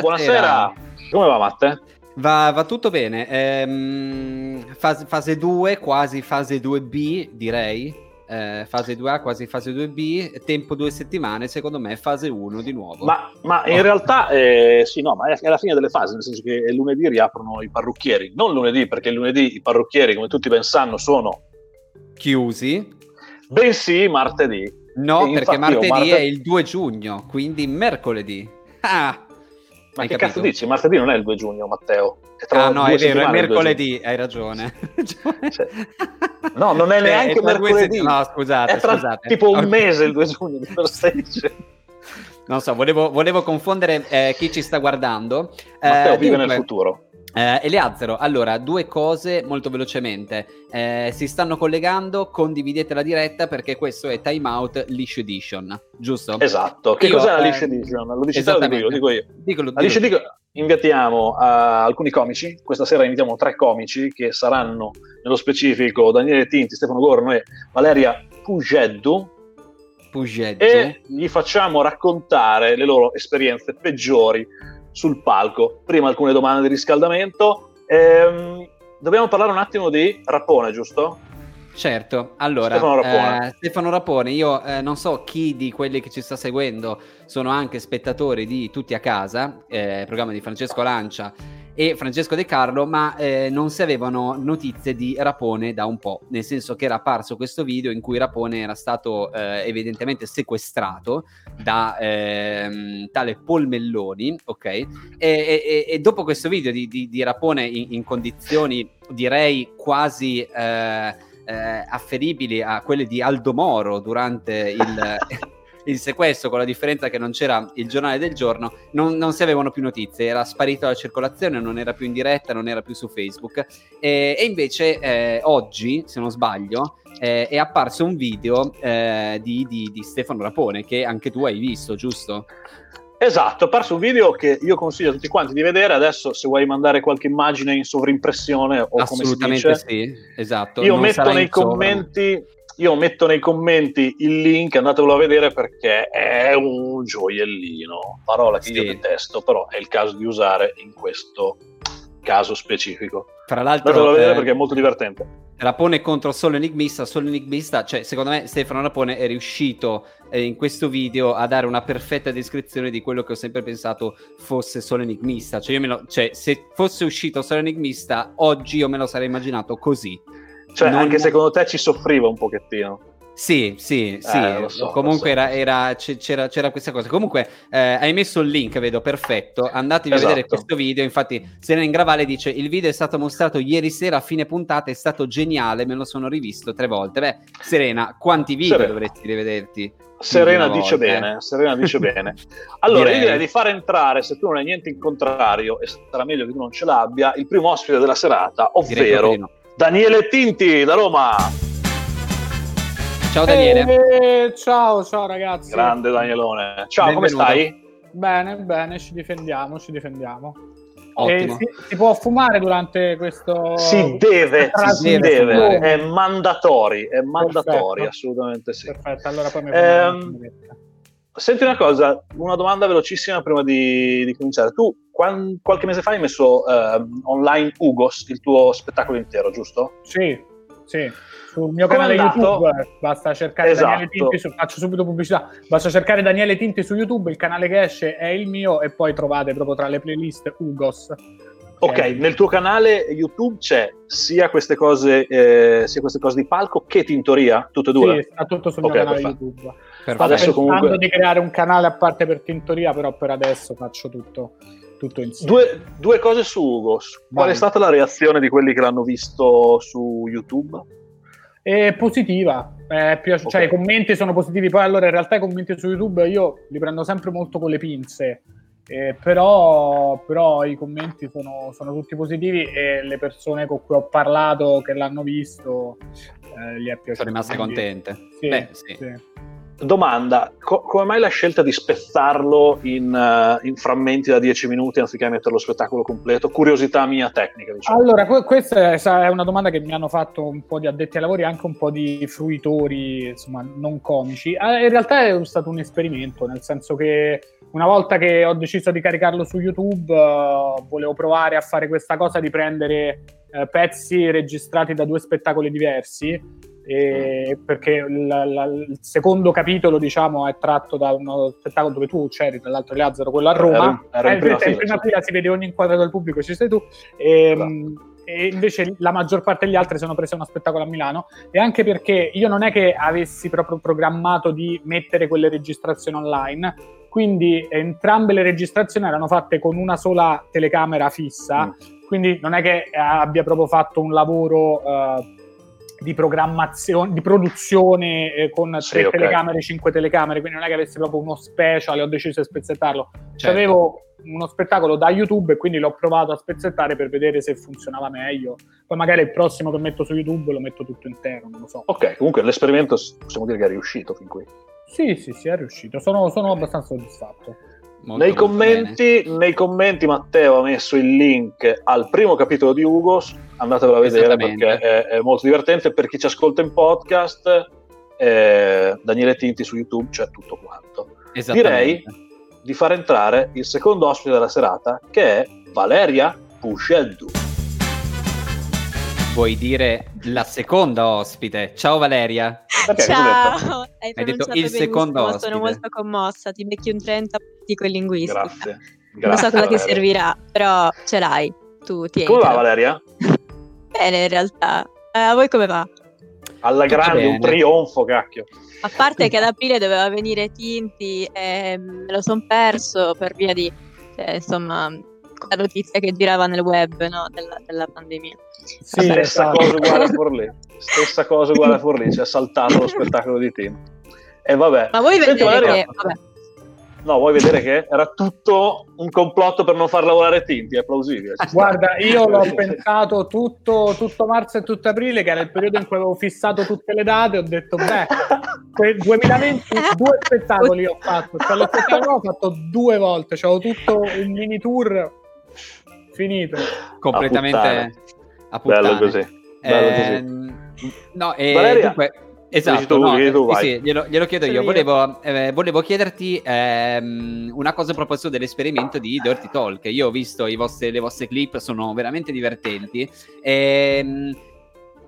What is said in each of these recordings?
buonasera. buonasera. Come va Matte? Va, va tutto bene. Ehm, fase, fase 2, quasi fase 2B, direi. Eh, fase 2A, quasi fase 2B, tempo due settimane, secondo me fase 1 di nuovo. Ma, ma in oh. realtà, eh, sì, no, ma è, è la fine delle fasi, nel senso che lunedì riaprono i parrucchieri. Non lunedì, perché lunedì i parrucchieri, come tutti ben sanno, sono chiusi. Bensì martedì. No, perché martedì, martedì è il 2 giugno, quindi mercoledì. Ah! Ma Hai che capito? cazzo dici? Martedì non è il 2 giugno, Matteo. ah no, è vero, è mercoledì, hai ragione. Cioè, no, non è cioè, neanche è mercoledì. Se... No, scusate, è tra scusate. tipo un mese il 2 giugno, di stai dicendo? Non so, volevo, volevo confondere eh, chi ci sta guardando. Matteo eh, vive dunque, nel futuro. Eh, Eleazzaro, allora, due cose molto velocemente. Eh, si stanno collegando, condividete la diretta perché questo è Time Out Leash Edition, giusto? Esatto. Che io, cos'è la eh, Leash Edition? Lo dici te lo dico io, dico io. Dico, la Leash Edition invitiamo uh, alcuni comici, questa sera invitiamo tre comici che saranno nello specifico Daniele Tinti, Stefano Gorno e Valeria Pugeddu. Pugeddu. E gli facciamo raccontare le loro esperienze peggiori sul palco. Prima alcune domande di riscaldamento. Ehm, dobbiamo parlare un attimo di Rapone, giusto? Certo, allora Stefano Rapone, eh, Stefano Rapone io eh, non so chi di quelli che ci sta seguendo sono anche spettatori di Tutti a casa, eh, programma di Francesco Lancia e Francesco De Carlo, ma eh, non si avevano notizie di Rapone da un po', nel senso che era apparso questo video in cui Rapone era stato eh, evidentemente sequestrato da ehm, tale Polmelloni, ok? E, e, e, dopo questo video di, di, di Rapone in, in, condizioni direi quasi... Eh, eh, afferibili a quelle di Aldo Moro durante il, il sequestro, con la differenza che non c'era il giornale del giorno, non, non, si avevano più notizie, era sparito dalla circolazione, non era più in diretta, non era più su Facebook. E, e invece eh, oggi, se non sbaglio, eh, è apparso un video eh, di, di, di Stefano Rapone che anche tu hai visto, giusto? Esatto, è apparso un video che io consiglio a tutti quanti di vedere. Adesso, se vuoi mandare qualche immagine in sovrimpressione o come si dice, sì, esatto. Io metto nei commenti. Io metto nei commenti il link, andatevelo a vedere perché è un gioiellino. Parola che sì. io detesto, però è il caso di usare in questo caso specifico. Tra l'altro, andatevelo a vedere eh... perché è molto divertente. Rapone contro Solo Enigmista, Solo Enigmista, cioè secondo me Stefano Rapone è riuscito eh, in questo video a dare una perfetta descrizione di quello che ho sempre pensato fosse Solo Enigmista, cioè, lo, cioè se fosse uscito Solo Enigmista oggi io me lo sarei immaginato così. Cioè non... anche secondo te ci soffriva un pochettino. Sì, sì, sì. Eh, so, comunque so. Era, era, c'era, c'era, questa cosa. Comunque eh, hai messo il link, vedo, perfetto. Andatevi esatto. a vedere questo video. Infatti, Serena Ingravale dice: Il video è stato mostrato ieri sera a fine puntata, è stato geniale, me lo sono rivisto tre volte. Beh, Serena, quanti video Serena. dovresti rivederti? Serena dice volta, bene, eh? Serena dice bene. Allora, direi. io direi di far entrare, se tu non hai niente in contrario, e sarà meglio che tu non ce l'abbia, il primo ospite della serata, ovvero. Daniele Tinti da Roma. Ciao Daniele. Eh, ciao, ciao ragazzi. Grande Danielone. Ciao, Benvenuto. come stai? Bene, bene, ci difendiamo, ci difendiamo. Ottimo. Si, si, può fumare durante questo... Si deve, si deve, è mandatori, è mandatori, assolutamente sì. Perfetto, allora poi mi ehm, Senti una cosa, una domanda velocissima prima di, di cominciare. Tu qual, qualche mese fa hai messo eh, online Ugos, il tuo spettacolo intero, giusto? Sì, sì sul mio Come canale YouTube basta cercare esatto. Daniele Tinti su, faccio subito pubblicità basta cercare Daniele Tinti su YouTube il canale che esce è il mio e poi trovate proprio tra le playlist Ugos Ok, eh. nel tuo canale YouTube c'è sia queste cose, eh, sia queste cose di palco che tintoria, tutte e due? Sì, sta tutto sul okay, mio canale perfetto. YouTube. Perfetto. Sto adesso comunque... di creare un canale a parte per tintoria, però per adesso faccio tutto, tutto insieme. Due, due cose su Ugo. Qual Vai. è stata la reazione di quelli che l'hanno visto su YouTube? È positiva, è piaci- cioè, okay. cioè i commenti sono positivi, poi allora in realtà i commenti su YouTube io li prendo sempre molto con le pinze, eh, però, però, i commenti sono, sono, tutti positivi e le persone con cui ho parlato che l'hanno visto eh, gli è piaciuto. Sono rimaste quindi... contente. Sì, Beh, sì. sì. Domanda, co- come mai la scelta di spezzarlo in, uh, in, frammenti da 10 minuti anziché mettere lo spettacolo completo? Curiosità mia tecnica. Diciamo. Allora, que- questa è una domanda che mi hanno fatto un po' di addetti ai lavori, anche un po' di fruitori, insomma, non comici. Eh, in realtà è stato un esperimento, nel senso che una volta che ho deciso di caricarlo su YouTube, uh, volevo provare a fare questa cosa di prendere uh, pezzi registrati da due spettacoli diversi e perché la, la, il secondo capitolo diciamo è tratto da uno spettacolo dove tu c'eri tra l'altro Lazzaro quello a Roma era, era in, prima, eh, in prima fila si vede ogni inquadrato del pubblico ci sei tu. E, esatto. e, invece la maggior parte degli altri sono presi a uno spettacolo a Milano. E anche perché io non è che avessi proprio programmato di mettere quelle registrazioni online. Quindi entrambe le registrazioni erano fatte con una sola telecamera fissa. Mm. quindi non è che abbia proprio fatto un lavoro uh, di programmazione, di produzione eh, con sì, tre okay. telecamere, cinque telecamere, quindi non è che avessi proprio uno special e ho deciso di spezzettarlo. Certo. Avevo uno spettacolo da YouTube e quindi l'ho provato a spezzettare per vedere se funzionava meglio. Poi magari il prossimo che metto su YouTube lo metto tutto intero, non lo so. Ok, comunque l'esperimento possiamo dire che è riuscito fin qui. Sì, sì, sì, è riuscito. Sono, sono abbastanza soddisfatto. Molto, nei, commenti, nei, commenti, Matteo ha messo il link al primo capitolo di Ugo, andatevelo a vedere perché è, è, molto divertente. Per chi ci ascolta in podcast, eh, Daniele Tinti su YouTube c'è tutto quanto. Direi di far entrare il secondo ospite della serata che è Valeria Pusceldu. Vuoi dire la seconda ospite? Ciao Valeria. Perché, Ciao, hai, hai detto il secondo ospite. Sono molto commossa, ti becchi un 30 pratico il linguistico. Grazie. Grazie. Non so cosa Valeria. ti servirà, però ce l'hai. Tu tieni. Come va Valeria? Bene, in realtà. Eh, a voi come va? Alla Tutto grande, bene. un trionfo, cacchio. A parte che ad aprile doveva venire Tinti e me lo son perso per via di, cioè, insomma, la notizia che girava nel web no, della, della, pandemia. Sì, stessa esatto. cosa uguale a Forlì. Stessa cosa uguale a Forlì, ci ha saltato lo spettacolo di Tinti. E vabbè. Ma voi vedete che... Vabbè No, vuoi vedere che era tutto un complotto per non far lavorare Tinti, è plausibile. Guarda, io l'ho pensato tutto, tutto, marzo e tutto aprile, che era il periodo in cui avevo fissato tutte le date, ho detto, beh, quel 2020 due spettacoli ho fatto, cioè lo spettacolo ho fatto due volte, cioè ho tutto il mini tour finito. Completamente a puttane. Bello così. Bello eh, così. No, e Valeria. dunque Esatto, no, tu, sì, sì, glielo, glielo, chiedo io. Volevo, eh, volevo chiederti ehm, una cosa a proposito dell'esperimento di Dirty Talk. Io ho visto vostri, le vostre clip, sono veramente divertenti. Ehm,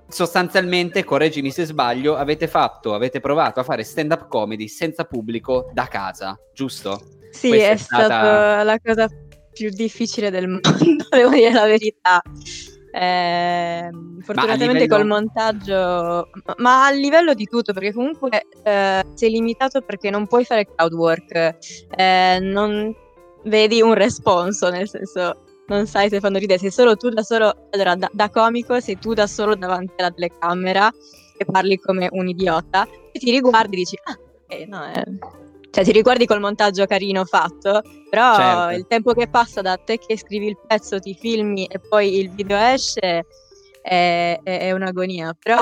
sostanzialmente, correggimi se sbaglio, avete fatto, avete provato a fare stand-up comedy senza pubblico da casa, giusto? Sì, Questa è, stata... stata la cosa più difficile del mondo, devo dire la verità. Eh, fortunatamente livello... col montaggio, ma a livello di tutto, perché comunque eh, sei limitato perché non puoi fare crowd work, eh, non vedi un responso, nel senso non sai se fanno ridere, sei solo tu da solo, allora da, da comico sei tu da solo davanti alla telecamera e parli come un idiota. E ti riguardi e dici, ah, eh, no, eh cioè ti ricordi col montaggio carino fatto, però certo. il tempo che passa da te che scrivi il pezzo, ti filmi e poi il video esce è, è, è un'agonia, però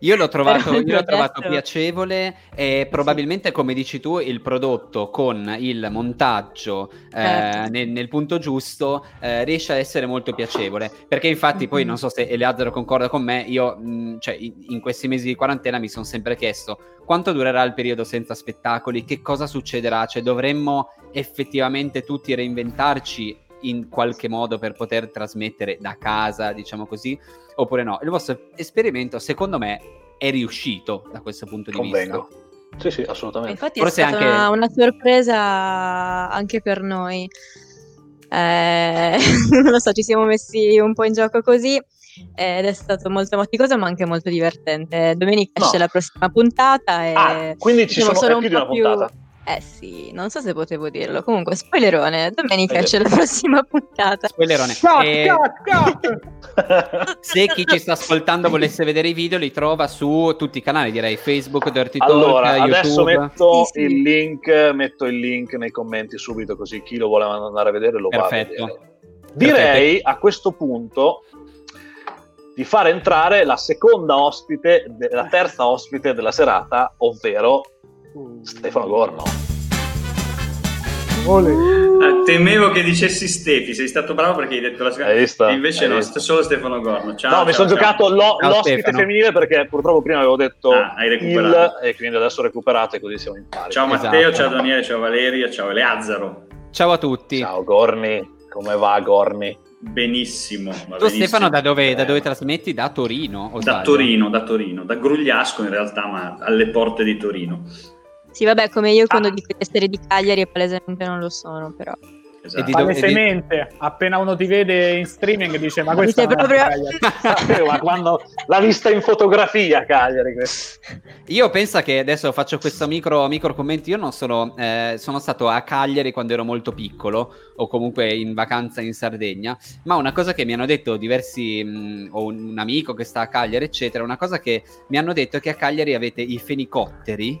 io l'ho trovato, io l'ho trovato piacevole e probabilmente, come dici tu, il prodotto con il montaggio eh, certo. nel, nel, punto giusto eh, riesce a essere molto piacevole. Perché infatti poi, non so se Eleazaro concorda con me, io mh, cioè, in, in questi mesi di quarantena mi sono sempre chiesto quanto durerà il periodo senza spettacoli, che cosa succederà, cioè dovremmo effettivamente tutti reinventarci in qualche modo per poter trasmettere da casa, diciamo così, oppure no. Il vostro esperimento, secomo me, è riuscito da questo punto di Convengo. vista. Sì, sì, assolutamente. Infatti Forse è stata anche... una, una sorpresa anche per noi. Eh, non lo so, ci siamo messi un po' in gioco così ed è stato molto emoticoso ma anche molto divertente. Domenica no. esce la prossima puntata e ah, quindi ci diciamo, sono, più di una puntata. Eh sì, non so se potevo dirlo. Comunque, spoilerone, domenica c'è la prossima puntata. Spoilerone. Cut, e... cut, cut. se chi ci sta ascoltando volesse vedere i video, li trova su tutti i canali, direi Facebook, Dirty Talk, allora, YouTube. adesso metto sì, sì. il link, metto il link nei commenti subito, così chi lo vuole andare a vedere lo Perfetto. va a vedere. Direi Perfetto. a questo punto di far entrare la seconda ospite, la terza ospite della serata, ovvero Stefano Gorno. Uh. temevo che dicessi Stefi, sei stato bravo perché hai detto la seconda. Invece no, visto. solo Stefano Gorno. Ciao, no, ciao, mi sono giocato lo, ciao, l'ospite Stefano. femminile perché purtroppo prima avevo detto ah, il e quindi adesso recuperate così siamo in pari. Ciao Matteo, esatto. ciao Daniele, ciao Valeria, ciao Eleazzaro. Ciao a tutti. Ciao Gorni, come va Gorni? Benissimo. Tu benissimo. Stefano da dove, da dove, trasmetti? Da Torino? da sbaglio? Torino, da Torino, da Grugliasco in realtà, ma alle porte di Torino. Sì, vabbè, come io quando ah. dico di essere di Cagliari palesemente non lo sono, però. Esatto. Palesemente, appena uno ti vede in streaming dice ma questo è proprio... ma quando l'ha vista in fotografia Cagliari io penso che adesso faccio questo micro, micro commento io non sono, eh, sono stato a Cagliari quando ero molto piccolo o comunque in vacanza in Sardegna ma una cosa che mi hanno detto diversi mh, o un, un, amico che sta a Cagliari eccetera una cosa che mi hanno detto è che a Cagliari avete i fenicotteri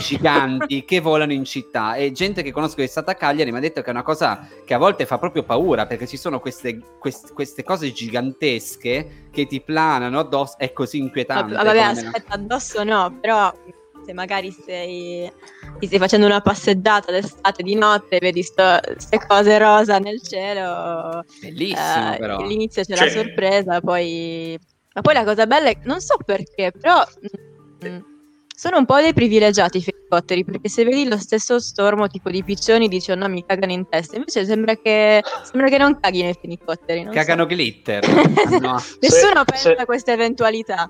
giganti che volano in città e gente che conosco che è stata a Cagliari mi ha detto che è una cosa che a volte fa proprio paura perché ci sono queste, queste, queste cose gigantesche che ti planano addosso, è così inquietante. Vabbè, aspetta, addosso no, però se magari sei, ti stai facendo una passeggiata d'estate di notte, vedi queste cose rosa nel cielo. Bellissimo, eh, però. All'inizio c'è cioè... la sorpresa, poi... Ma poi la cosa bella è, non so perché, però... Mh, mm, sono un po' dei privilegiati i fenicotteri, perché se vedi lo stesso stormo tipo di piccioni dici oh no mi cagano in testa, invece sembra che, sembra che non caghino i fenicotteri. Cagano so. glitter. no. Nessuno se, pensa se, a questa eventualità.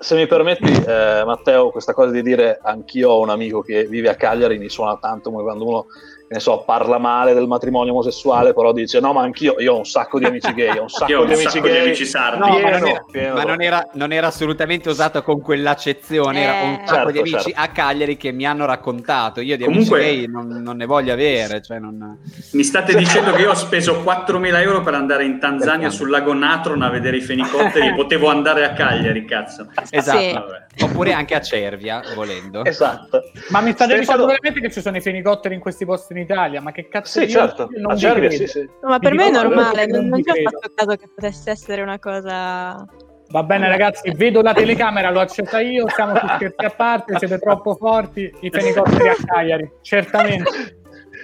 Se mi permetti eh, Matteo, questa cosa di dire anch'io ho un amico che vive a Cagliari, mi suona tanto come quando uno ne so, parla male del matrimonio omosessuale, però dice no, ma anch'io, io ho un sacco di amici gay, ho un sacco io di amici sacco gay. Di amici sardi. No, pieno, ma, non era, ma non, era, non era, assolutamente usato con quell'accezione, eh, era un sacco certo, di amici certo. a Cagliari che mi hanno raccontato, io di Comunque, amici gay non, non, ne voglio avere. Cioè non... Mi state dicendo che io ho speso 4.000 euro per andare in Tanzania sul lago Natron a vedere i fenicotteri, potevo andare a Cagliari, cazzo. Esatto. Sì. Oppure anche a Cervia, volendo. Esatto. Ma mi state Stefano... dicendo veramente che ci sono i fenicotteri in questi posti in Italia? Ma che cazzo? cazzo sì, certo. non Cervia, sì, sì. No, ma per me è normale, non, non ci ho fatto caso che potesse essere una cosa... Va bene ragazzi, vedo la telecamera, l'ho accetta io, siamo tutti scherzi a parte, siete troppo forti, i fenicotteri a Cagliari, certamente.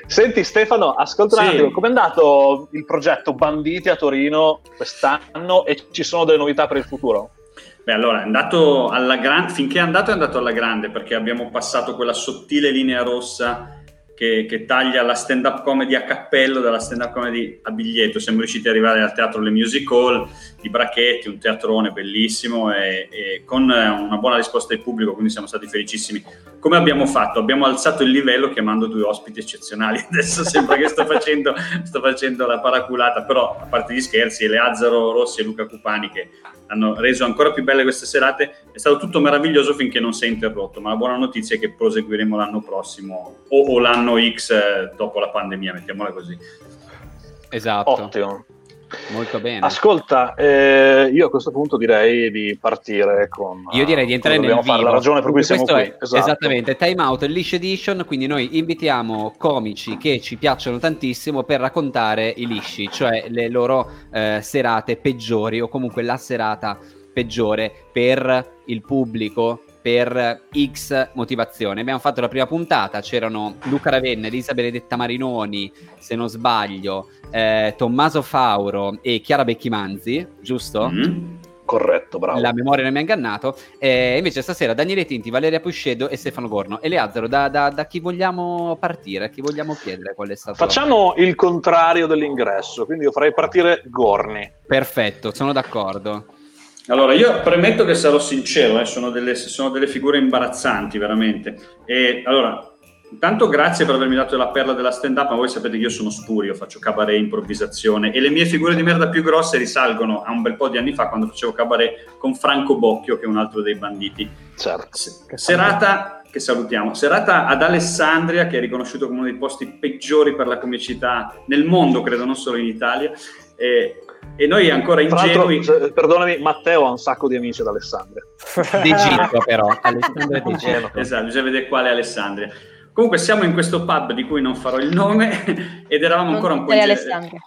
Senti Stefano, ascolta un attimo, com'è andato il progetto Banditi a Torino quest'anno e ci sono delle novità per il futuro? Beh, allora è andato alla grande, finché è andato è andato alla grande perché abbiamo passato quella sottile linea rossa che, che, taglia la stand-up comedy a cappello dalla stand-up comedy a biglietto. Siamo riusciti ad arrivare al teatro Le Music Hall, i Brachetti, un teatrone bellissimo e, e, con una buona risposta del pubblico, quindi siamo stati felicissimi. Come abbiamo fatto? Abbiamo alzato il livello chiamando due ospiti eccezionali. Adesso sembra che sto facendo, sto facendo la paraculata, però a parte gli scherzi, Eleazzaro Rossi e Luca Cupani che hanno reso ancora più belle queste serate. È stato tutto meraviglioso finché non si è interrotto, ma la buona notizia è che proseguiremo l'anno prossimo o, o l'anno X eh, dopo la pandemia, mettiamola così. Esatto. Ottimo. Molto bene. Ascolta, eh, io a questo punto direi di partire con... Io direi di entrare nel fare la ragione per cui siamo qui. esatto. Esattamente, Time Out Leash Edition, quindi noi invitiamo comici che ci piacciono tantissimo per raccontare i lisci, cioè le loro eh, serate peggiori o comunque la serata peggiore per il pubblico per X motivazione. Abbiamo fatto la prima puntata, c'erano Luca Ravenna, Elisa Benedetta Marinoni, se non sbaglio, eh, Tommaso Fauro e Chiara Becchimanzi, giusto? Mm. Corretto, bravo. La memoria non mi ha ingannato. E invece stasera Daniele Tinti, Valeria Puscedo e Stefano Gorno. Eleazzaro, da, da, da chi vogliamo partire? A chi vogliamo chiedere qual è stato? Facciamo il contrario dell'ingresso, quindi io farei partire Gorni. Perfetto, sono d'accordo. Allora, io premetto che sarò sincero, eh, sono, delle, sono, delle, figure imbarazzanti, veramente. E allora, intanto grazie per avermi dato la perla della stand-up, ma voi sapete che io sono spurio, faccio cabaret, improvvisazione, e le mie figure di merda più grosse risalgono a un bel po' di anni fa, quando facevo cabaret con Franco Bocchio, che è un altro dei banditi. Certo. Serata, che salutiamo, serata ad Alessandria, che è riconosciuto come uno dei posti peggiori per la comicità nel mondo, credo, non solo in Italia. E e noi ancora ingenui. Perdonami, Matteo ha un sacco di amici ad Alessandria. D'Egitto, però. Alessandria d'Egitto. Esatto, bisogna vedere quale Alessandria. Comunque siamo in questo pub di cui non farò il nome ed eravamo non ancora un po' in Alessandria.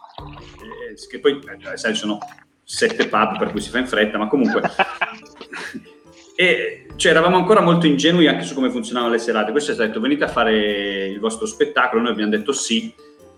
Eh, che poi, eh, sai, sono sette pub per cui si fa in fretta, ma comunque e cioè, eravamo ancora molto ingenui anche su come funzionavano le serate. Questo è detto venite a fare il vostro spettacolo, noi abbiamo detto sì,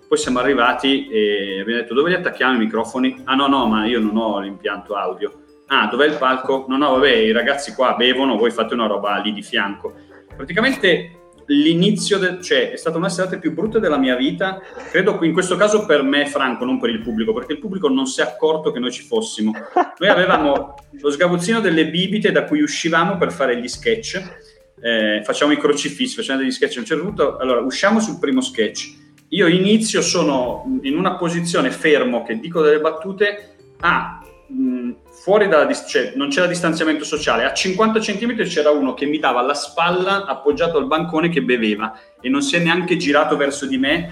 poi siamo arrivati e abbiamo detto dove li attacchiamo i microfoni? Ah no no, ma io non ho l'impianto audio. Ah, dov'è il palco? No no, vabbè, i ragazzi qua bevono, voi fate una roba lì di fianco. Praticamente l'inizio, de- cioè è stata una serata più brutta della mia vita, credo in questo caso per me Franco, non per il pubblico, perché il pubblico non si è accorto che noi ci fossimo. Noi avevamo lo sgabuzzino delle bibite da cui uscivamo per fare gli sketch, eh, facciamo i crocifissi, facciamo degli sketch a un certo punto, allora usciamo sul primo sketch, io inizio, sono in una posizione fermo che dico delle battute, a mh, fuori dalla cioè, non c'era distanziamento sociale, a 50 cm c'era uno che mi dava la spalla appoggiato al bancone che beveva e non si è neanche girato verso di me.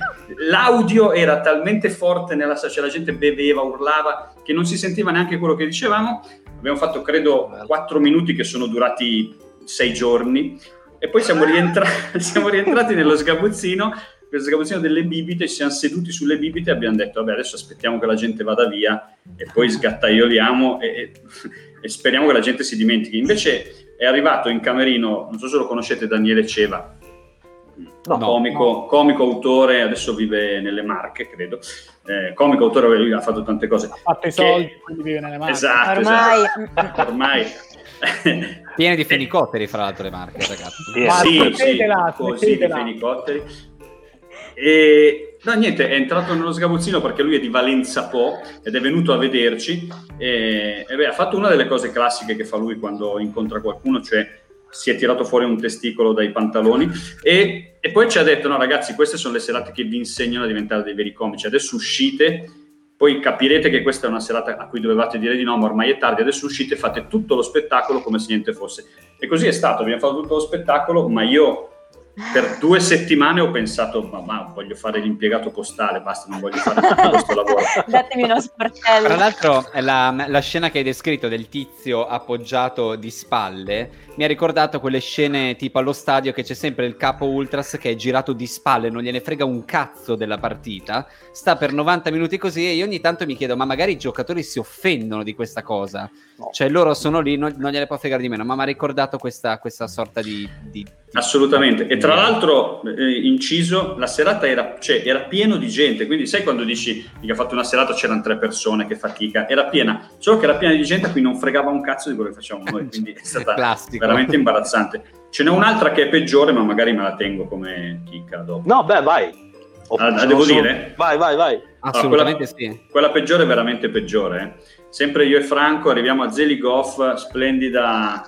L'audio era talmente forte nella cioè la gente beveva, urlava, che non si sentiva neanche quello che dicevamo. Abbiamo fatto, credo, 4 minuti che sono durati 6 giorni. E poi siamo, rientra- siamo rientrati nello sgabuzzino questo sgabuzzino delle bibite, ci siamo seduti sulle bibite e abbiamo detto, vabbè, adesso aspettiamo che la gente vada via e poi sgattaioliamo e, e, e speriamo che la gente si dimentichi. Invece è arrivato in camerino, non so se lo conoscete, Daniele Ceva, no, comico, no. comico, autore, adesso vive nelle Marche, credo. Eh, comico autore, lui ha fatto tante cose. Ha fatto i soldi, quindi vive nelle Marche. Esatto, ormai. Esatto. ormai. Piene di fenicotteri, fra l'altro, le Marche, ragazzi. Eh, sì, sì, così di fenicotteri. E no, niente, è entrato nello sgabuzzino perché lui è di Valenza Po ed è venuto a vederci e, e beh, ha fatto una delle cose classiche che fa lui quando incontra qualcuno, cioè si è tirato fuori un testicolo dai pantaloni e, e, poi ci ha detto no ragazzi queste sono le serate che vi insegnano a diventare dei veri comici adesso uscite poi capirete che questa è una serata a cui dovevate dire di no ma ormai è tardi adesso uscite e fate tutto lo spettacolo come se niente fosse. E così è stato abbiamo fatto tutto lo spettacolo ma io per due settimane ho pensato, ma, ma, voglio fare l'impiegato postale, basta, non voglio fare tutto questo lavoro. Datemi uno sportello. Tra l'altro, la, la, scena che hai descritto del tizio appoggiato di spalle mi ha ricordato quelle scene tipo allo stadio che c'è sempre il capo Ultras che è girato di spalle, non gliene frega un cazzo della partita, sta per 90 minuti così e io ogni tanto mi chiedo, ma magari i giocatori si offendono di questa cosa. No. Cioè loro sono lì, non, non, gliene può fregare di meno, ma mi ha ricordato questa, questa sorta di, di, di... Assolutamente. E tra l'altro, eh, inciso, la serata era, cioè, era pieno di gente, quindi sai quando dici che ha fatto una serata c'erano tre persone, che fatica, era piena, solo che era piena di gente a cui non fregava un cazzo di quello che facciamo noi, quindi è stata Plastico. Veramente imbarazzante. Ce n'è un'altra che è peggiore, ma magari me la tengo come chicca dopo. No, beh, vai. Ah, la devo sono... dire? Vai, vai, vai. Assolutamente allora, quella, sì. Quella peggiore è veramente peggiore. Eh. Sempre io e Franco arriviamo a Zeligoff, splendida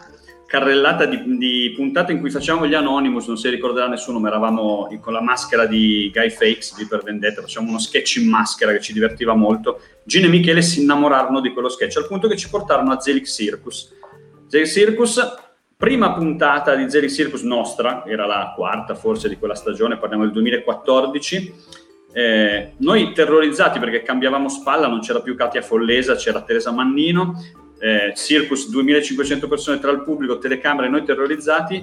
carrellata di, di, puntate in cui facciamo gli Anonymous, non si ricorderà nessuno, ma eravamo con la maschera di Guy Fakes di Per Vendetta, facciamo uno sketch in maschera che ci divertiva molto. Gino e Michele si innamorarono di quello sketch, al punto che ci portarono a Zelig Circus. Zelig Circus, prima puntata di Zelig Circus nostra, era la quarta forse di quella stagione, parliamo del 2014, eh, noi terrorizzati perché cambiavamo spalla, non c'era più Katia Follesa, c'era Teresa Mannino, eh, Circus 2500 persone tra il pubblico, telecamere, noi terrorizzati.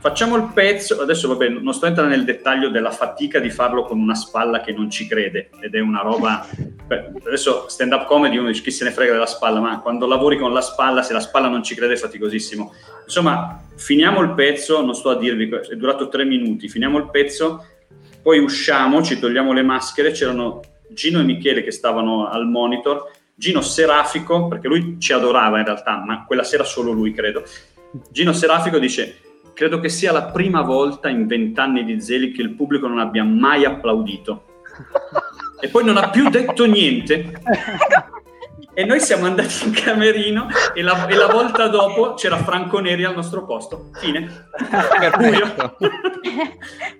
Facciamo il pezzo, adesso vabbè, non sto entrando nel dettaglio della fatica di farlo con una spalla che non ci crede ed è una roba, beh, adesso stand up comedy uno dice chi se ne frega della spalla, ma quando lavori con la spalla, se la spalla non ci crede è faticosissimo. Insomma, finiamo il pezzo, non sto a dirvi, è durato tre minuti, finiamo il pezzo, poi usciamo, ci togliamo le maschere, c'erano Gino e Michele che stavano al monitor, Gino Serafico, perché lui ci adorava in realtà, ma quella sera solo lui credo. Gino Serafico dice: Credo che sia la prima volta in vent'anni di Zeli che il pubblico non abbia mai applaudito. E poi non ha più detto niente. E noi siamo andati in camerino e la, e la, volta dopo c'era Franco Neri al nostro posto. Fine.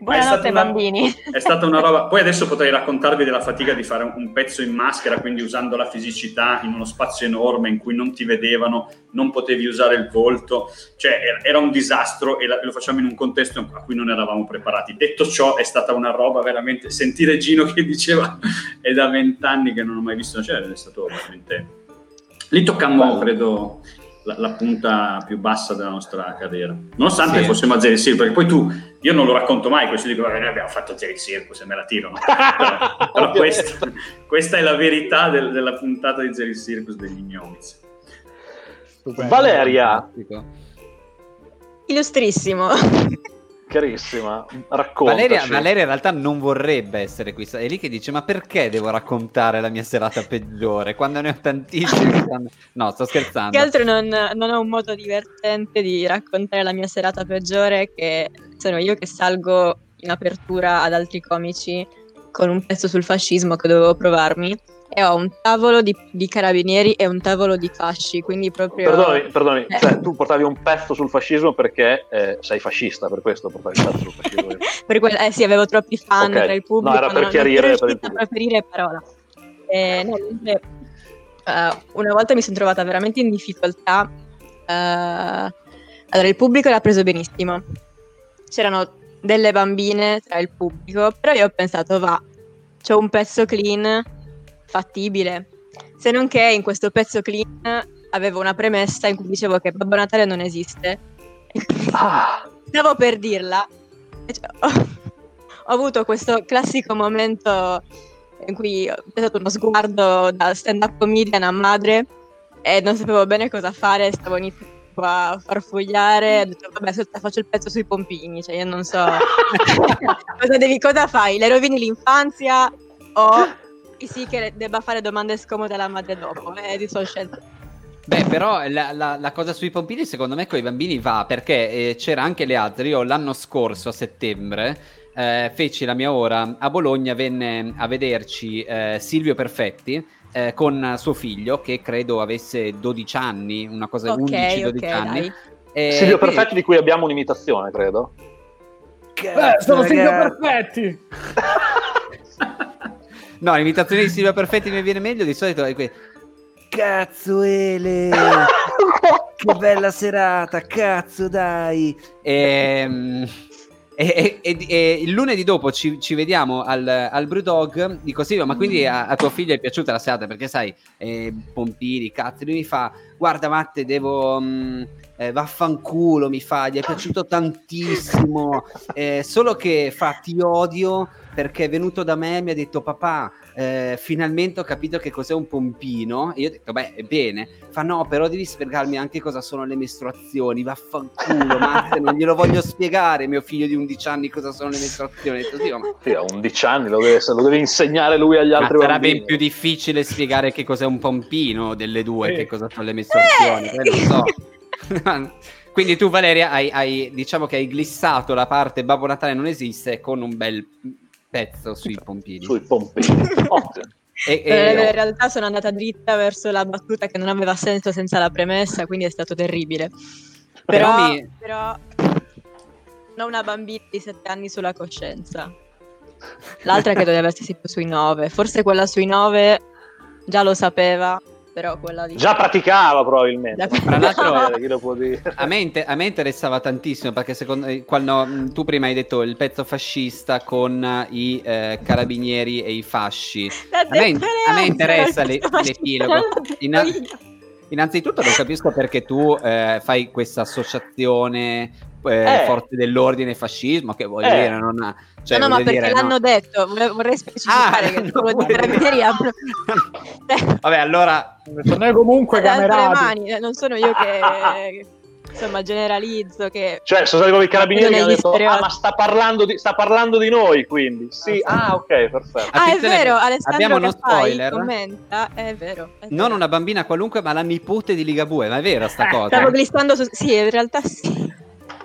Buonanotte una, bambini. È stata una roba. Poi adesso potrei raccontarvi della fatica di fare un, un, pezzo in maschera, quindi usando la fisicità in uno spazio enorme in cui non ti vedevano, non potevi usare il volto. Cioè era, era un disastro e, la, lo facciamo in un contesto a cui non eravamo preparati. Detto ciò, è stata una roba veramente. Sentire Gino che diceva è da vent'anni che non ho mai visto, cioè è stato veramente Lì toccammo, credo, la, la, punta più bassa della nostra carriera. Nonostante sì. fossimo a Zeri Circus, perché poi tu, io non lo racconto mai, questo dico, vabbè, noi abbiamo fatto Zeri Circus e me la tirano. però, però questa, questa, è la verità del, della puntata di Zeri Circus degli Ignomiz. Valeria, Illustrissimo. Carissima, racconta. Valeria, Valeria, in realtà non vorrebbe essere qui. È lì che dice: Ma perché devo raccontare la mia serata peggiore quando ne ho tantissime? no, sto scherzando. Che altro non, non, ho un modo divertente di raccontare la mia serata peggiore, che sono io che salgo in apertura ad altri comici con un pezzo sul fascismo che dovevo provarmi e ho un tavolo di, di, carabinieri e un tavolo di fasci, quindi proprio... Perdoni, perdoni eh. cioè, tu portavi un pezzo sul fascismo perché eh, sei fascista, per questo portavi un pezzo sul fascismo. per quel, eh sì, avevo troppi fan okay. tra il pubblico. No, era per chiarire... Non per il pubblico. preferire parola. Eh, no, uh, una volta mi sono trovata veramente in difficoltà. Uh, allora, il pubblico l'ha preso benissimo. C'erano delle bambine tra il pubblico, però io ho pensato, va, c'ho un pezzo clean fattibile. Se non che in questo pezzo clean avevo una premessa in cui dicevo che Babbo Natale non esiste. Ah. Stavo per dirla. Cioè, ho, ho, avuto questo classico momento in cui ho dato uno sguardo da stand-up comedian a madre e non sapevo bene cosa fare, stavo iniziando a farfugliare, ho detto vabbè faccio il pezzo sui pompini, cioè io non so cosa, devi, cosa fai, le rovini l'infanzia o sì che debba fare domande scomode alla madre dopo, eh, di sua scelta. Beh, però la, la, la, cosa sui pompini secondo me con i bambini va perché eh, c'era anche le altre. Io l'anno scorso a settembre eh, feci la mia ora a Bologna, venne a vederci eh, Silvio Perfetti eh, con suo figlio che credo avesse 12 anni, una cosa okay, 11-12 okay, anni. Silvio Perfetti di cui abbiamo un'imitazione, credo. Beh, sono Silvio Perfetti! No, l'imitazione di Silvia Perfetti mi viene meglio, di solito è qui. Cazzo Ele! che bella serata, cazzo dai! Ehm... E, e, e, il lunedì dopo ci, ci vediamo al, al Brewdog. Dico Silvio, ma quindi a, a, tuo figlio è piaciuta la serata? Perché sai, eh, Pompini, cazzo, lui mi fa: Guarda, Matte, devo. Mh, mm, eh, vaffanculo, mi fa, gli è piaciuto tantissimo. Eh, solo che fa ti odio perché è venuto da me e mi ha detto papà eh, finalmente ho capito che cos'è un pompino. E io ho detto beh è bene. Fa no però devi spiegarmi anche cosa sono le mestruazioni. Vaffanculo Matte non glielo voglio spiegare. Mio figlio di 11 anni cosa sono le mestruazioni? Detto, sì, ma... sì, a 11 anni lo deve, lo deve, insegnare lui agli altri ma sarà ben più difficile spiegare che cos'è un pompino delle due eh. che cosa sono le mestruazioni eh. so quindi tu Valeria hai, hai, diciamo che hai glissato la parte Babbo Natale non esiste con un bel pezzo sui pompini. Sui pompini. E, e... Eh, in realtà sono andata dritta verso la battuta che non aveva senso senza la premessa, quindi è stato terribile. Però, però, mi... però non ho una bambina di 7 anni sulla coscienza. L'altra credo di aversi tipo sui 9. Forse quella sui 9 già lo sapeva però quella di... Già praticava probabilmente. Tra l'altro, a me, inter- a me, interessava tantissimo perché secondo quando mm, tu prima hai detto il pezzo fascista con i eh, carabinieri e i fasci. A me, a me, interessa le, l'epilogo. In, innanzitutto non capisco perché tu eh, fai questa associazione eh, eh. forte dell'ordine e fascismo, che vuol eh. dire non ha... Cioè, no, no, ma perché dire, l'hanno no. detto, vorrei specificare ah, che no, di carabinieri Vabbè, allora... Noi comunque camerati. Mani, eh, non sono io che... insomma generalizzo che cioè sono stati i carabinieri che hanno detto ah ma sta parlando, di, sta parlando di noi quindi sì ah ok perfetto ah è vero Alessandro abbiamo uno spoiler commenta è vero, è non una bambina qualunque ma la nipote di Ligabue ma è vera sta eh, cosa stavo glissando su sì in realtà sì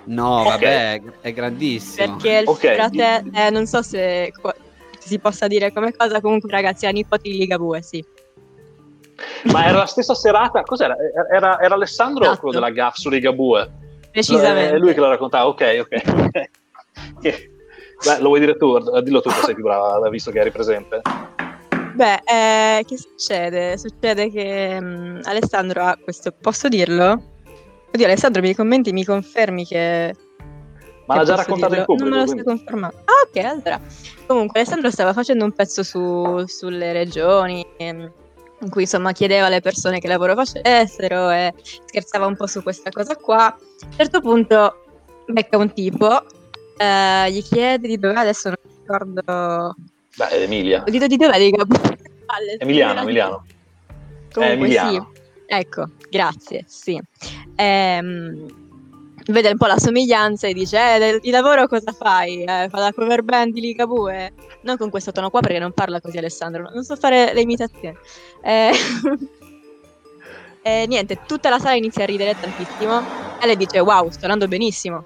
No, okay. vabbè, è grandissimo. Perché il okay. fratello, eh, non so se si possa dire come cosa, comunque ragazzi, ha nipoti di Ligabue, sì. Ma era la stessa serata? Cos'era? Era, era Alessandro esatto. quello della gaff su Ligabue? Precisamente. È lui che lo raccontava, ok, ok. Beh, lo vuoi dire tu? Dillo tu che sei più brava, visto che eri presente. Beh, eh, che succede? Succede che um, Alessandro ha questo... Posso dirlo? Oddio, Alessandro, mi commenti, mi confermi che. Ma l'ha già raccontato dirlo? in pubblico. Non me lo stai confermando. Ah, ok, allora. Comunque, Alessandro stava facendo un pezzo su, sulle regioni. Ehm, in cui insomma chiedeva alle persone che lavoro facessero e scherzava un po' su questa cosa qua. A un certo punto becca un tipo, eh, gli chiede di dove adesso non mi ricordo. Beh, è Emilia. Di, di dove dica? Emiliano, Emiliano. Comunque, Emiliano. sì. Ecco, grazie, sì. Ehm, vede un po' la somiglianza e dice eh, di lavoro cosa fai? Eh, fa la cover band di Ligabue? Non con questo tono qua perché non parla così Alessandro, non so fare le imitazioni. Eh, e niente, tutta la sala inizia a ridere tantissimo e lei dice wow, sto andando benissimo.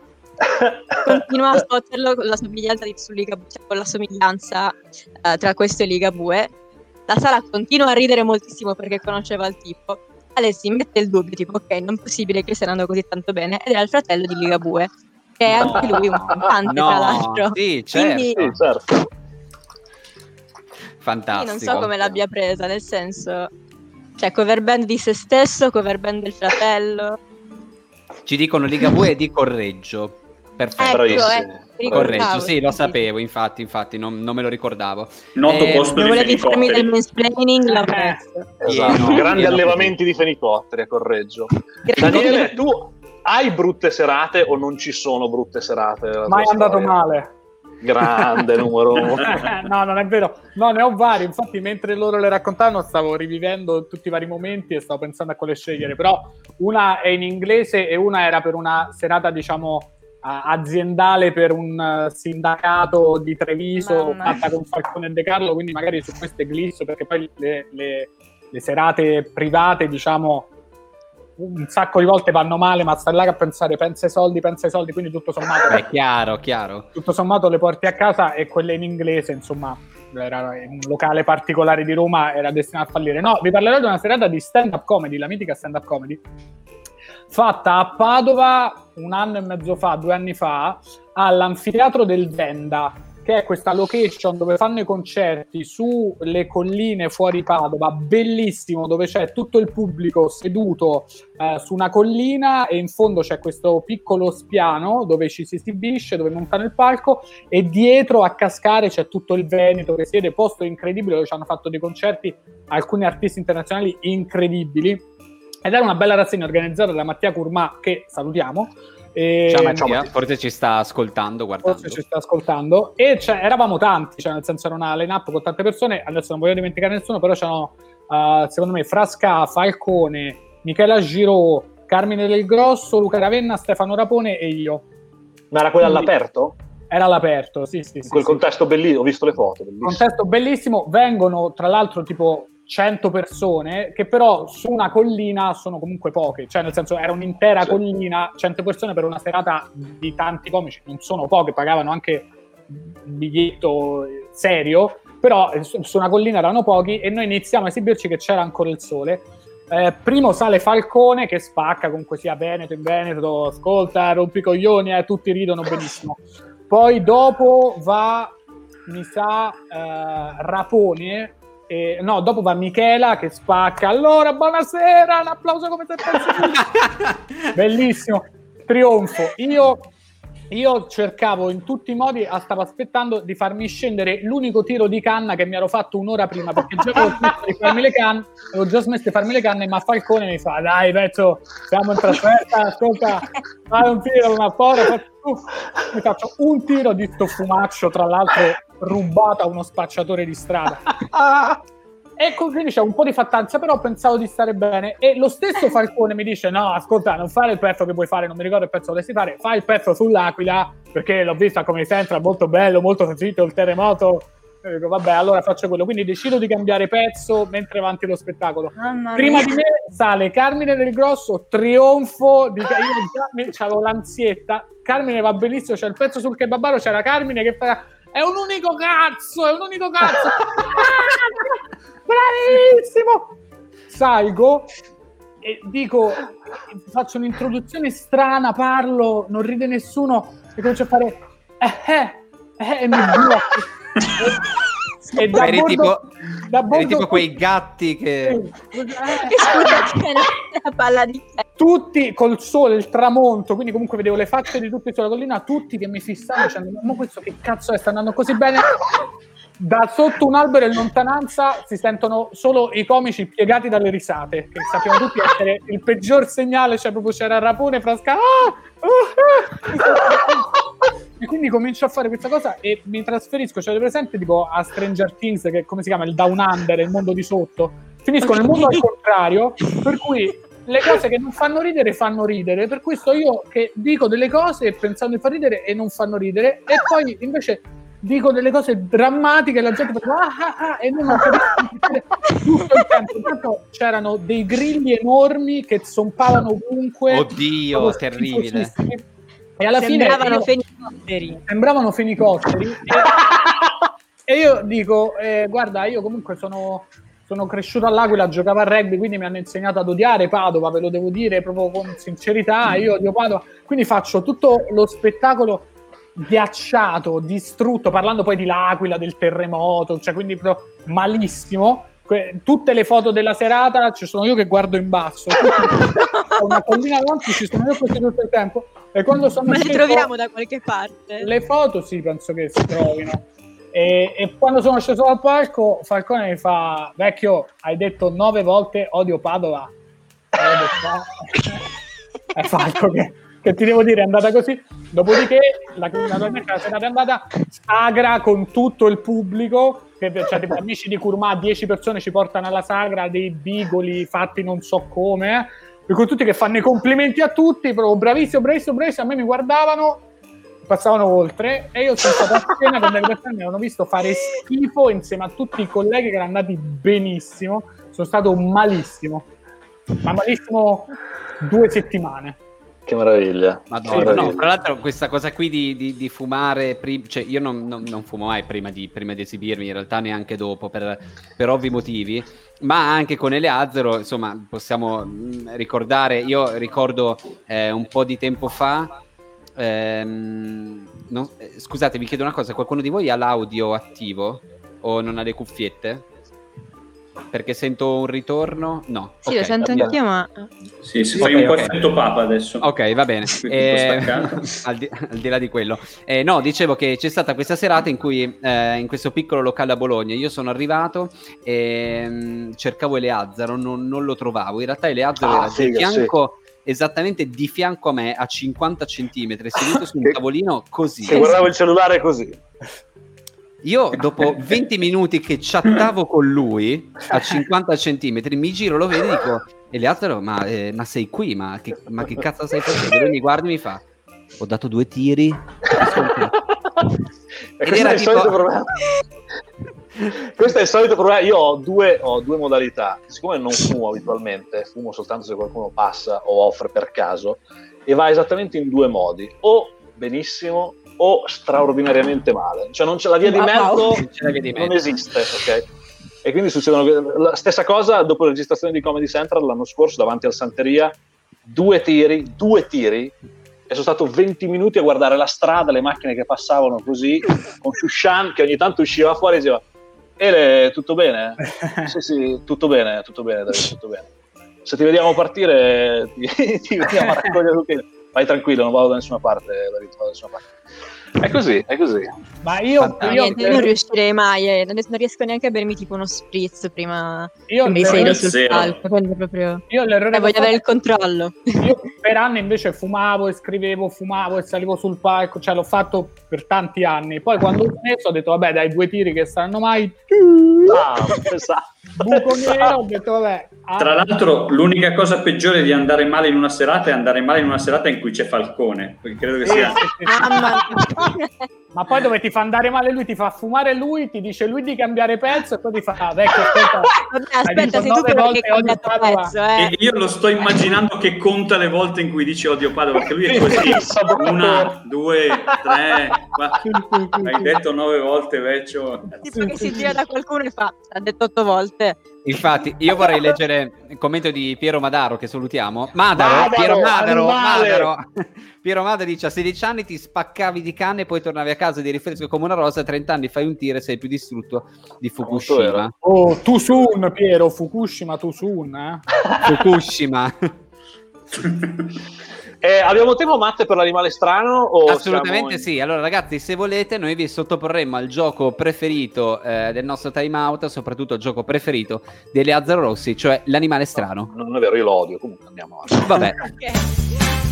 Continua a sfotterlo con la somiglianza, di, su Ligabue, cioè con la somiglianza uh, tra questo e Ligabue. La sala continua a ridere moltissimo perché conosceva il tipo Alessi mette il dubbio, tipo, ok, non è possibile che stia andando così tanto bene, ed era il fratello di Ligabue, che è no. anche lui un cantante, no. tra l'altro. Sì, certo. Quindi, sì, certo. Fantastico. non so come l'abbia presa, nel senso, cioè, cover band di se stesso, cover band del fratello. Ci dicono Ligabue di Correggio. Perfetto. Ecco, eh. Corretto, sì, lo sapevo, infatti, infatti, non, non me lo ricordavo. Noto eh, posto di volevi farmi del mansplaining, l'ho preso. Esatto, no, grandi allevamenti di fenicotteri a Correggio. Daniele, tu hai brutte serate o non ci sono brutte serate? Mai andato male. Grande numero uno. no, non è vero. No, ne ho vari. Infatti, mentre loro le raccontavano, stavo rivivendo tutti i vari momenti e stavo pensando a quale scegliere. Però una è in inglese e una era per una serata, diciamo, aziendale per un eh, sindacato di Treviso Mamma. fatta con Falcone e De Carlo, quindi magari su queste glisso, perché poi le, le, le, serate private, diciamo, un sacco di volte vanno male, ma stai là a pensare pensa ai soldi, pensa ai soldi, quindi tutto sommato... È chiaro, chiaro. Tutto sommato le porti a casa e quelle in inglese, insomma, era un locale particolare di Roma, era destinato a fallire. No, vi parlerò di una serata di stand-up comedy, la mitica stand-up comedy, fatta a Padova un anno e mezzo fa, due anni fa, all'anfiteatro del Venda, che è questa location dove fanno i concerti sulle colline fuori Padova, bellissimo, dove c'è tutto il pubblico seduto eh, su una collina e in fondo c'è questo piccolo spiano dove ci si esibisce, dove montano il palco e dietro a cascare c'è tutto il Veneto che siede, posto incredibile dove ci hanno fatto dei concerti alcuni artisti internazionali incredibili ed era una bella rassegna organizzata da Mattia Curmà, che salutiamo. E... Ciao Mattia, forse ci sta ascoltando, guardando. Forse ci sta ascoltando. E cioè, eravamo tanti, cioè nel senso era una line-up con tante persone, adesso non voglio dimenticare nessuno, però c'erano, uh, secondo me, Frasca, Falcone, Michela Giro, Carmine Del Grosso, Luca Ravenna, Stefano Rapone e io. Ma era quella Quindi, all'aperto? Era all'aperto, sì, sì. In sì, quel sì. contesto bellissimo, ho visto le foto. Bellissimo. Contesto bellissimo, vengono tra l'altro tipo 100 persone, che però su una collina sono comunque poche, cioè nel senso era un'intera sì. collina, 100 persone per una serata di tanti comici, non sono poche, pagavano anche un biglietto serio, però su una collina erano pochi e noi iniziamo a esibirci che c'era ancora il sole. Eh, primo sale Falcone che spacca comunque sia Veneto in Veneto, ascolta, rompi coglioni, eh, tutti ridono benissimo. Poi dopo va, mi sa, eh, Rapone e, no, dopo va Michela che spacca. Allora, buonasera, un applauso come se fosse bellissimo. Trionfo. Io, io, cercavo in tutti i modi, ah, stavo aspettando di farmi scendere l'unico tiro di canna che mi ero fatto un'ora prima perché già avevo smesso di farmi le canne, avevo già smesso di farmi le canne, ma Falcone mi fa: Dai, pezzo, siamo in trasferta, ascolta, fai un tiro, una fora, mi faccio un tiro di sto fumaccio, tra l'altro rubata a uno spacciatore di strada. E quindi c'è un po' di fattanza, però pensavo di stare bene. E lo stesso Falcone mi dice: No, ascolta, non fare il pezzo che vuoi fare, non mi ricordo il pezzo che volessi fare, fai il pezzo sull'Aquila, perché l'ho vista come Central, molto bello, molto sentito il terremoto. E dico, vabbè, allora faccio quello. Quindi decido di cambiare pezzo mentre avanti lo spettacolo. Prima di me sale Carmine del Grosso, trionfo di io già avevo l'ansietta. Carmine va benissimo, c'è il pezzo sul kebabaro, c'era Carmine che fa è un unico cazzo, è un unico cazzo. Bravissimo! Salgo e dico, faccio un'introduzione strana, parlo, non ride nessuno e comincio a fare eh eh, eh e mi blocco. E da eri, bordo, tipo, da bordo, eri tipo quei gatti che... La palla di tutti col sole, il tramonto, quindi comunque vedevo le facce di tutti sulla collina, tutti che mi fissavano dicendo ma questo che cazzo è, sta andando così bene? Da sotto un albero in lontananza si sentono solo i comici piegati dalle risate, che sappiamo tutti essere il peggior segnale, cioè proprio c'era Rapone, Frasca, ah, uh, uh. E quindi comincio a fare questa cosa e mi trasferisco, cioè presente tipo a Stranger Things, che come si chiama il Down Under, il mondo di sotto. Finisco nel mondo al contrario, per cui le cose che non fanno ridere fanno ridere, per questo io che dico delle cose pensando di far ridere e non fanno ridere, e poi invece dico delle cose drammatiche e la gente fa ah, ah, ah, e non tutto il tempo. Intanto c'erano dei grilli enormi che zompavano ovunque. Oddio, terribile. E alla sembravano fine fenicotteri. Sembravano fenicotteri. e, io dico, eh, guarda, io comunque sono, sono cresciuto all'Aquila, giocavo a rugby, quindi mi hanno insegnato ad odiare Padova, ve lo devo dire proprio con sincerità. Io odio Padova, quindi faccio tutto lo spettacolo ghiacciato, distrutto, parlando poi di l'Aquila, del terremoto, cioè quindi proprio malissimo. Que- tutte le foto della serata ci sono io che guardo in basso, una collina davanti ci sono io così tutto il tempo. E quando sono Ma le troviamo da qualche parte? Le foto sì, penso che si trovino. E, e, quando sono sceso dal palco, Falcone mi fa: Vecchio, hai detto nove volte odio Padova. E è Falco che che ti devo dire è andata così. Dopodiché, la, naturalmente la serata è andata sagra con tutto il pubblico. Cioè, tipo, amici di Kurma, 10 persone ci portano alla sagra dei bigoli fatti non so come. Con tutti che fanno i complimenti a tutti, proprio bravissimo, bravissimo, bravissimo. A me mi guardavano, passavano oltre e io sono stato a cena con delle persone mi hanno visto fare schifo insieme a tutti i colleghi che erano andati benissimo. Sono stato malissimo, ma malissimo due settimane. Che meraviglia. Madonna, che meraviglia. no, tra l'altro questa cosa qui di, di, di fumare, prim- cioè io non, non, non, fumo mai prima di, prima di, esibirmi, in realtà neanche dopo, per, per ovvi motivi, ma anche con Eleazzaro, insomma, possiamo mm, ricordare, io ricordo eh, un po' di tempo fa, ehm, no, eh, scusate, vi chiedo una cosa, qualcuno di voi ha l'audio attivo o non ha le cuffiette? Perché sento un ritorno? No. Sì, okay, lo sento anch'io, ma... Sì, si fai okay, un po' okay. effetto papa adesso. Ok, va bene. Eh, al, di, al, di, là di quello. Eh, no, dicevo che c'è stata questa serata in cui eh, in questo piccolo locale a Bologna io sono arrivato e mh, mm, cercavo Eleazzaro, non, non, lo trovavo. In realtà Eleazzaro ah, era figa, di fianco... Sì esattamente di fianco a me a 50 centimetri seduto su un tavolino così. Se guardavo il cellulare così. Io dopo 20 minuti che chattavo con lui a 50 centimetri, mi giro, lo vedo e dico, Eliazzaro, ma, eh, ma sei qui? Ma che, ma che, cazzo stai facendo? Lui mi guarda e mi fa, ho dato due tiri. Ed era tipo... Questo è il solito problema. Io ho due, ho due, modalità. Siccome non fumo abitualmente, fumo soltanto se qualcuno passa o offre per caso, e va esattamente in due modi. O benissimo o straordinariamente male. Cioè non c'è la via di mezzo, non esiste, ok? E quindi succedono la stessa cosa dopo la registrazione di Comedy Central l'anno scorso davanti al Santeria, due tiri, due tiri e sono stato 20 minuti a guardare la strada, le macchine che passavano così, con Shushan che ogni tanto usciva fuori e diceva Ele, tutto bene? sì, sì, tutto bene, tutto bene, Davide, tutto bene. Se ti vediamo partire, ti, ti vediamo a raccogliere tutti. Vai tranquillo, non vado da nessuna parte, Davide, vado da nessuna parte. È così, è così. Ma io, io niente, non riuscirei mai, eh. non riesco neanche a bermi tipo uno spritz prima io che mi sei sul palco. Proprio... Io l'errore eh, voglio avere il controllo. Io per anni invece fumavo e scrivevo, fumavo e salivo sul palco, cioè l'ho fatto per tanti anni. Poi quando ho smesso ho detto vabbè dai due tiri che saranno mai... Ah, esatto. Buco nero, ho detto vabbè tra l'altro, l'unica cosa peggiore di andare male in una serata è andare male in una serata in cui c'è Falcone. Perché credo che sia. Ma poi dove ti fa andare male lui, ti fa fumare lui, ti dice lui di cambiare pezzo e poi ti fa, ah, vecchio, aspetta, aspetta sei tu quello che hai pezzo. Eh. io lo sto immaginando che conta le volte in cui dice odio Padova, perché lui è così. Una, due, tre, quattro. Hai detto nove volte, vecchio. Tipo che si gira da qualcuno e fa, ha detto otto volte. Infatti, io vorrei leggere il commento di Piero Madaro che salutiamo. Madaro, Madaro Piero Madaro, Madaro. Piero Madaro dice a 16 anni ti spaccavi di canne e poi tornavi a casa di rifresco come una rosa, a 30 anni fai un tiro e sei più distrutto di Fukushima. Oh, tu sun, Piero, Fukushima, tu sun, eh? Fukushima. Eh, abbiamo tempo, Matte, per l'animale strano? Assolutamente in... sì. Allora, ragazzi, se volete, noi vi sottoporremmo al gioco preferito eh, del nostro time out, soprattutto il gioco preferito di Eleazzaro Rossi, cioè l'animale strano. No, non è vero, io lo odio. Comunque andiamo avanti. Vabbè. okay.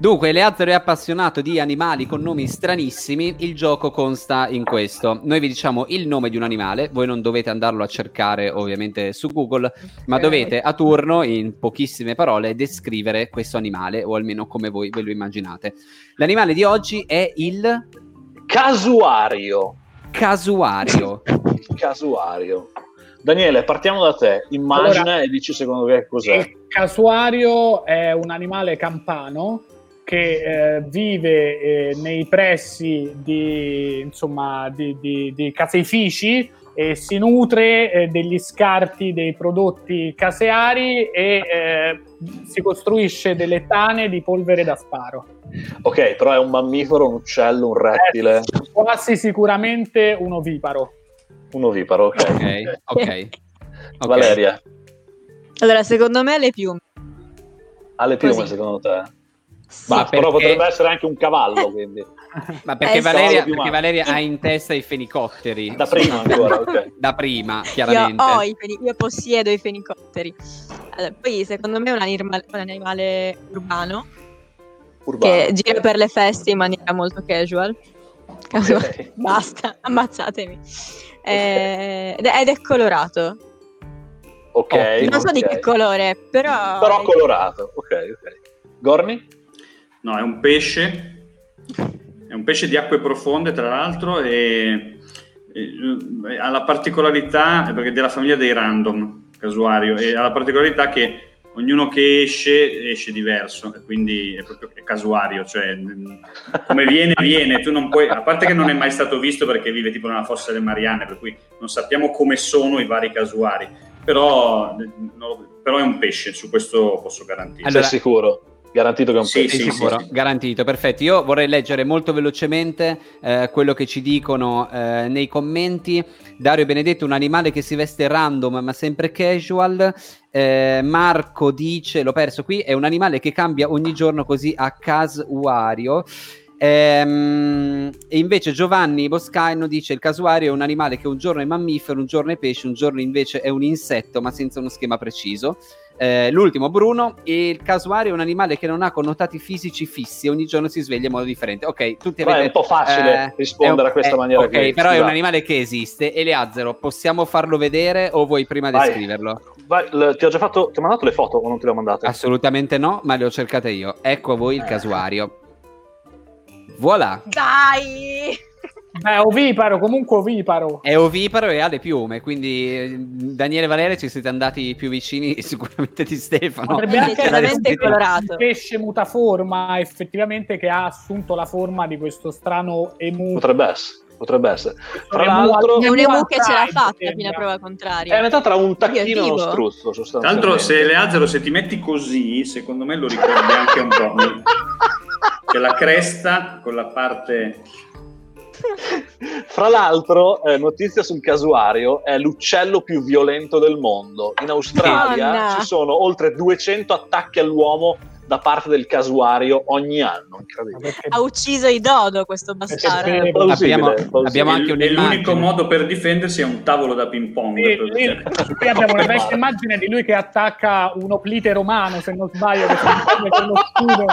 Dunque, Leazzaro è appassionato di animali con nomi stranissimi. Il gioco consta in questo. Noi vi diciamo il nome di un animale, voi non dovete andarlo a cercare ovviamente su Google, ma dovete a turno, in pochissime parole, descrivere questo animale, o almeno come voi ve lo immaginate. L'animale di oggi è il... Casuario. Casuario. il casuario. Daniele, partiamo da te. Immagina allora, e dici secondo te cos'è. Il casuario è un animale campano che eh, vive eh, nei pressi di, insomma, di, di, di caseifici e si nutre eh, degli scarti dei prodotti caseari e eh, si costruisce delle tane di polvere da sparo. Ok, però è un mammifero, un uccello, un rettile? quasi sicuramente un oviparo. Un oviparo, ok. okay. okay. Valeria. Allora, secondo me le piume. Ha le piume, Così. secondo te? Sì, Ma perché... però potrebbe essere anche un cavallo, quindi. Ma perché, eh, Valeria, perché Valeria, ha in testa i fenicotteri. Da prima ancora, ok. Da prima, chiaramente. Io, i feni- io possiedo i fenicotteri. Allora, poi, secondo me, è un animale, un animale urbano, urbano, che gira per le feste in maniera molto casual. casual. Okay. Basta, ammazzatemi. Eh, ed è colorato. Ok. Non so okay. di che colore, però... Però colorato, ok, ok. Gorni? No, è un pesce, è un pesce di acque profonde tra l'altro e, e ha la particolarità, perché è della famiglia dei random, casuario, e ha la particolarità che ognuno che esce esce diverso, quindi è proprio casuario, cioè come viene viene, tu non puoi, a parte che non è mai stato visto perché vive tipo nella fossa delle Marianne, per cui non sappiamo come sono i vari casuari, però, no, però è un pesce, su questo posso garantire. Allora, Sei sicuro? Garantito che è un sì, sì, sì, garantito, perfetto. Io vorrei leggere molto velocemente eh, quello che ci dicono eh, nei commenti. Dario Benedetto, un animale che si veste random ma sempre casual. Eh, Marco dice, l'ho perso qui, è un animale che cambia ogni giorno così a casuario. Ehm, e invece Giovanni Boscaino dice il casuario è un animale che un giorno è mammifero, un giorno è pesce, un giorno invece è un insetto ma senza uno schema preciso. Eh, l'ultimo Bruno, il casuario è un animale che non ha connotati fisici fissi, ogni giorno si sveglia in modo differente. Ok, tutti avete, è un po' facile eh, rispondere un, a questa eh, maniera. Ok, qui, però è un animale che esiste. Eleazzaro, possiamo farlo vedere o vuoi prima Vai. descriverlo? Vai, l- ti ho già fatto, ti ho mandato le foto o non te le ho mandate? Assolutamente no, ma le ho cercate io. Ecco a voi il eh. casuario. Voilà. Dai! È oviparo, comunque oviparo. È oviparo e ha le piume, quindi eh, Daniele e Valeria ci siete andati più vicini sicuramente di Stefano. Potrebbe anche essere colorato. un pesce mutaforma effettivamente che ha assunto la forma di questo strano emu. Potrebbe essere. Potrebbe essere. Tra l'altro, è un emu che ce l'ha fatta fino a prova contraria. È metà tra un tacchino e uno struzzo. Tra l'altro, se Leazzaro, se ti metti così, secondo me lo ricordi anche un po'. C'è la cresta con la parte Fra l'altro, eh, notizia sul casuario, è l'uccello più violento del mondo. In Australia Donna. ci sono oltre 200 attacchi all'uomo da parte del casuario ogni anno. Ha ucciso i dodo questo bastardo. Abbiamo, abbiamo, anche un l'unico modo per difendersi è un tavolo da ping pong. Sì, qui abbiamo una vecchia immagine di lui che attacca un oplite romano, se non sbaglio, che si con lo scudo.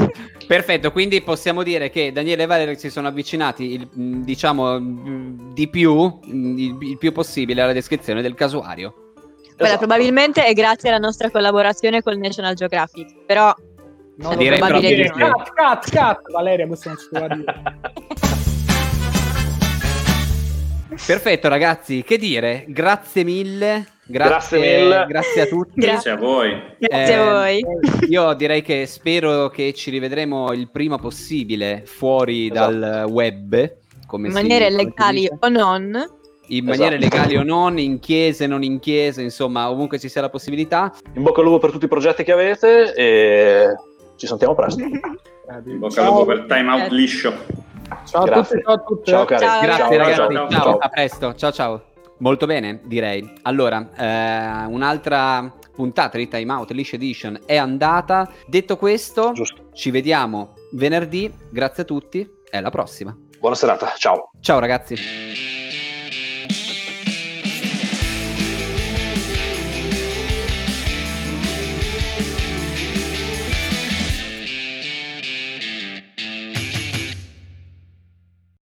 Perfetto, quindi possiamo dire che Daniele e Valerio si sono avvicinati, il, diciamo, di più, il, il, più possibile alla descrizione del casuario. Guarda, esatto. probabilmente è grazie alla nostra collaborazione col National Geographic, però non direi probabile dire, no. cut, cut, cut, Valeria, questo non si può dire. Perfetto ragazzi, che dire? Grazie mille Grazie, grazie, mille. Grazie a tutti. Grazie a voi. Grazie eh, a voi. Io direi che spero che ci rivedremo il prima possibile fuori esatto. dal web. Come in maniere si, legali o non. In esatto. maniere legali o non, in chiese, non in chiese, insomma, ovunque ci sia la possibilità. In bocca al lupo per tutti i progetti che avete e ci sentiamo presto. in bocca al lupo per time out liscio. Ciao Grazie. a tutti, ciao a tutti. Ciao, cari. ciao. Grazie ciao, ragazzi, ciao, ciao. ciao. A presto, ciao ciao. Molto bene, direi. Allora, eh, un'altra puntata di Time Out Leash Edition è andata. Detto questo, Giusto. ci vediamo venerdì. Grazie a tutti e alla prossima. Buona serata, ciao. Ciao ragazzi.